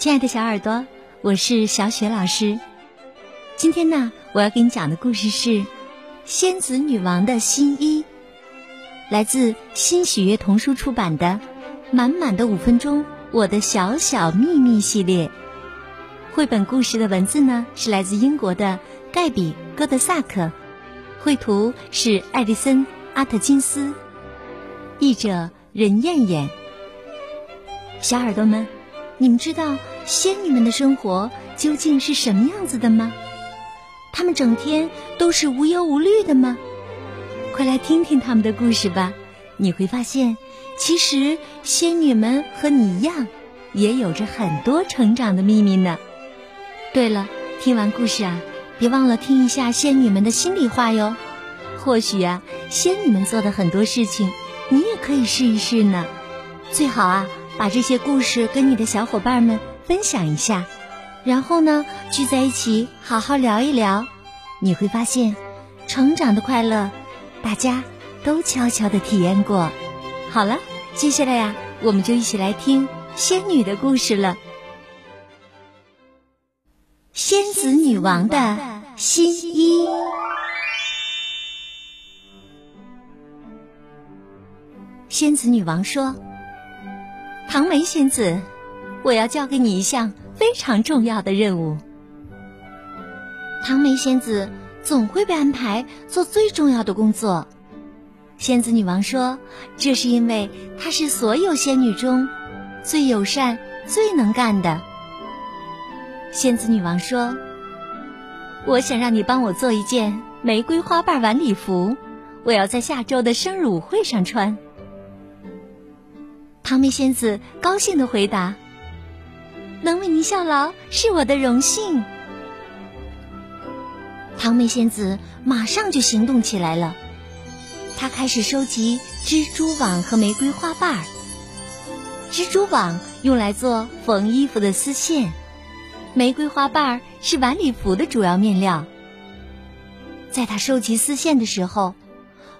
亲爱的小耳朵，我是小雪老师。今天呢，我要给你讲的故事是《仙子女王的新衣》，来自新喜悦童书出版的《满满的五分钟：我的小小秘密》系列。绘本故事的文字呢，是来自英国的盖比·戈德萨克，绘图是艾迪森·阿特金斯，译者任燕燕。小耳朵们。你们知道仙女们的生活究竟是什么样子的吗？她们整天都是无忧无虑的吗？快来听听他们的故事吧！你会发现，其实仙女们和你一样，也有着很多成长的秘密呢。对了，听完故事啊，别忘了听一下仙女们的心里话哟。或许啊，仙女们做的很多事情，你也可以试一试呢。最好啊。把这些故事跟你的小伙伴们分享一下，然后呢，聚在一起好好聊一聊，你会发现，成长的快乐，大家都悄悄的体验过。好了，接下来呀，我们就一起来听仙女的故事了。仙子女王的新衣。仙子女王说。唐梅仙子，我要交给你一项非常重要的任务。唐梅仙子总会被安排做最重要的工作。仙子女王说：“这是因为她是所有仙女中最友善、最能干的。”仙子女王说：“我想让你帮我做一件玫瑰花瓣晚礼服，我要在下周的生日舞会上穿。”唐梅仙子高兴的回答：“能为您效劳是我的荣幸。”唐梅仙子马上就行动起来了，她开始收集蜘蛛网和玫瑰花瓣儿。蜘蛛网用来做缝衣服的丝线，玫瑰花瓣儿是晚礼服的主要面料。在她收集丝线的时候，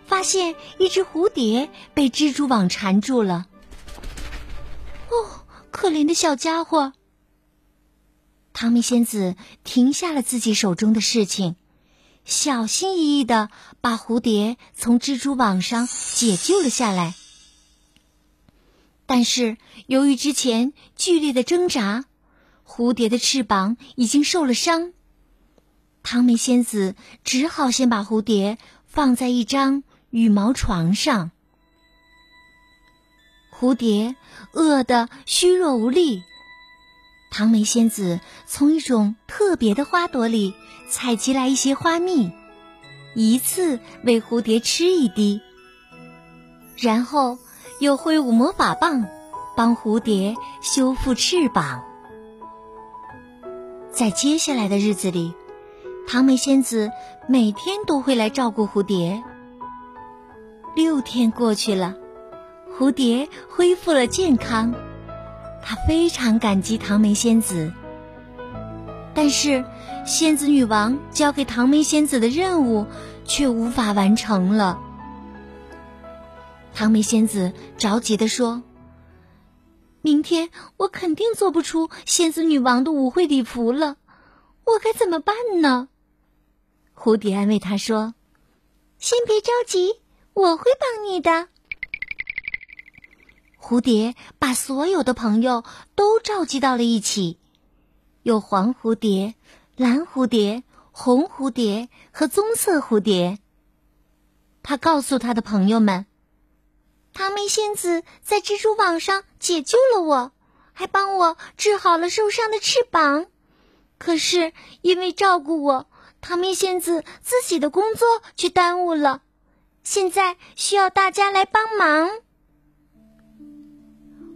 发现一只蝴蝶被蜘蛛网缠住了。哦，可怜的小家伙！唐梅仙子停下了自己手中的事情，小心翼翼的把蝴蝶从蜘蛛网上解救了下来。但是由于之前剧烈的挣扎，蝴蝶的翅膀已经受了伤。唐梅仙子只好先把蝴蝶放在一张羽毛床上。蝴蝶饿得虚弱无力，唐梅仙子从一种特别的花朵里采集来一些花蜜，一次喂蝴蝶吃一滴，然后又挥舞魔法棒，帮蝴蝶修复翅膀。在接下来的日子里，唐梅仙子每天都会来照顾蝴蝶。六天过去了。蝴蝶恢复了健康，他非常感激唐梅仙子。但是，仙子女王交给唐梅仙子的任务却无法完成了。唐梅仙子着急地说：“明天我肯定做不出仙子女王的舞会礼服了，我该怎么办呢？”蝴蝶安慰她说：“先别着急，我会帮你的。”蝴蝶把所有的朋友都召集到了一起，有黄蝴蝶、蓝蝴蝶、红蝴蝶和棕色蝴蝶。他告诉他的朋友们：“唐梅仙子在蜘蛛网上解救了我，还帮我治好了受伤的翅膀。可是因为照顾我，唐梅仙子自己的工作却耽误了。现在需要大家来帮忙。”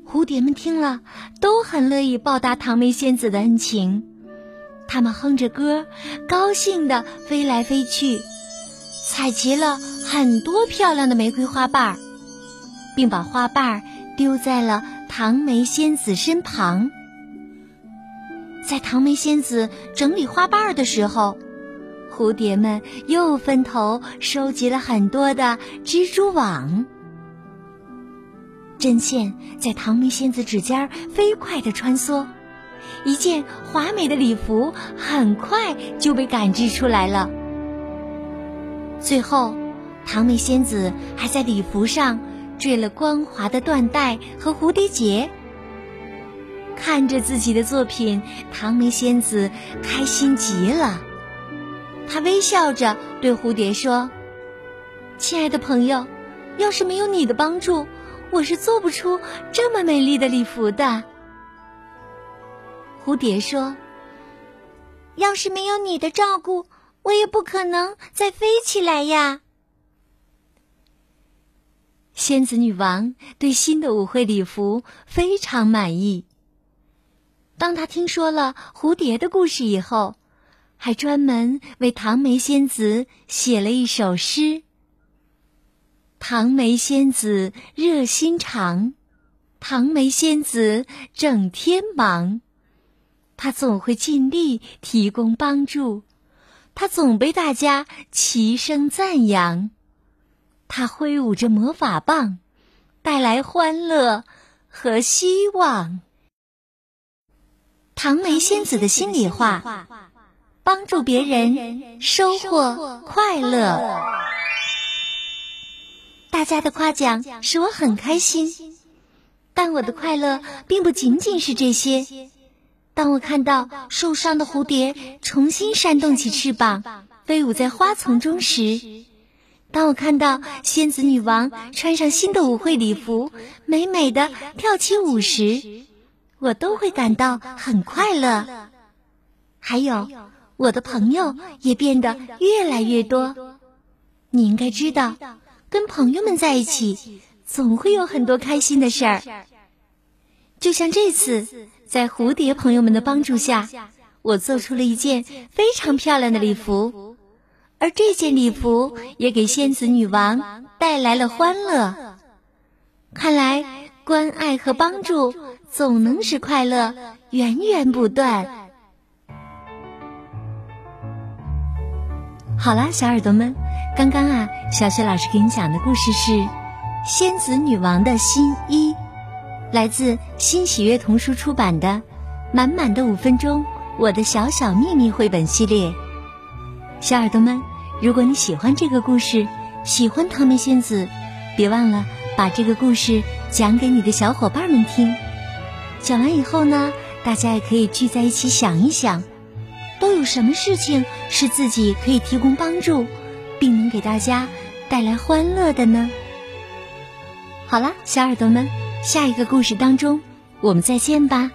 蝴蝶们听了，都很乐意报答唐梅仙子的恩情。他们哼着歌，高兴地飞来飞去，采集了很多漂亮的玫瑰花瓣，并把花瓣丢在了唐梅仙子身旁。在唐梅仙子整理花瓣的时候，蝴蝶们又分头收集了很多的蜘蛛网。针线在唐梅仙子指尖飞快地穿梭，一件华美的礼服很快就被赶制出来了。最后，唐梅仙子还在礼服上缀了光滑的缎带和蝴蝶结。看着自己的作品，唐梅仙子开心极了。她微笑着对蝴蝶说：“亲爱的朋友，要是没有你的帮助，我是做不出这么美丽的礼服的。”蝴蝶说：“要是没有你的照顾，我也不可能再飞起来呀。”仙子女王对新的舞会礼服非常满意。当她听说了蝴蝶的故事以后，还专门为唐梅仙子写了一首诗。唐梅仙子热心肠，唐梅仙子整天忙。她总会尽力提供帮助，她总被大家齐声赞扬。她挥舞着魔法棒，带来欢乐和希望。唐梅仙子的心里话：帮助别人，收获快乐。大家的夸奖使我很开心，但我的快乐并不仅仅是这些。当我看到受伤的蝴蝶重新扇动起翅膀，飞舞在花丛中时，当我看到仙子女王穿上新的舞会礼服，美美的跳起舞时，我都会感到很快乐。还有，我的朋友也变得越来越多。你应该知道，跟朋友们在一起，总会有很多开心的事儿。就像这次。在蝴蝶朋友们的帮助下，我做出了一件非常漂亮的礼服，而这件礼服也给仙子女王带来了欢乐。看来，关爱和帮助总能使快乐源源不断。好啦，小耳朵们，刚刚啊，小雪老师给你讲的故事是《仙子女王的新衣》。来自新喜悦童书出版的《满满的五分钟：我的小小秘密》绘本系列，小耳朵们，如果你喜欢这个故事，喜欢唐梅仙子，别忘了把这个故事讲给你的小伙伴们听。讲完以后呢，大家也可以聚在一起想一想，都有什么事情是自己可以提供帮助，并能给大家带来欢乐的呢？好了，小耳朵们。下一个故事当中，我们再见吧。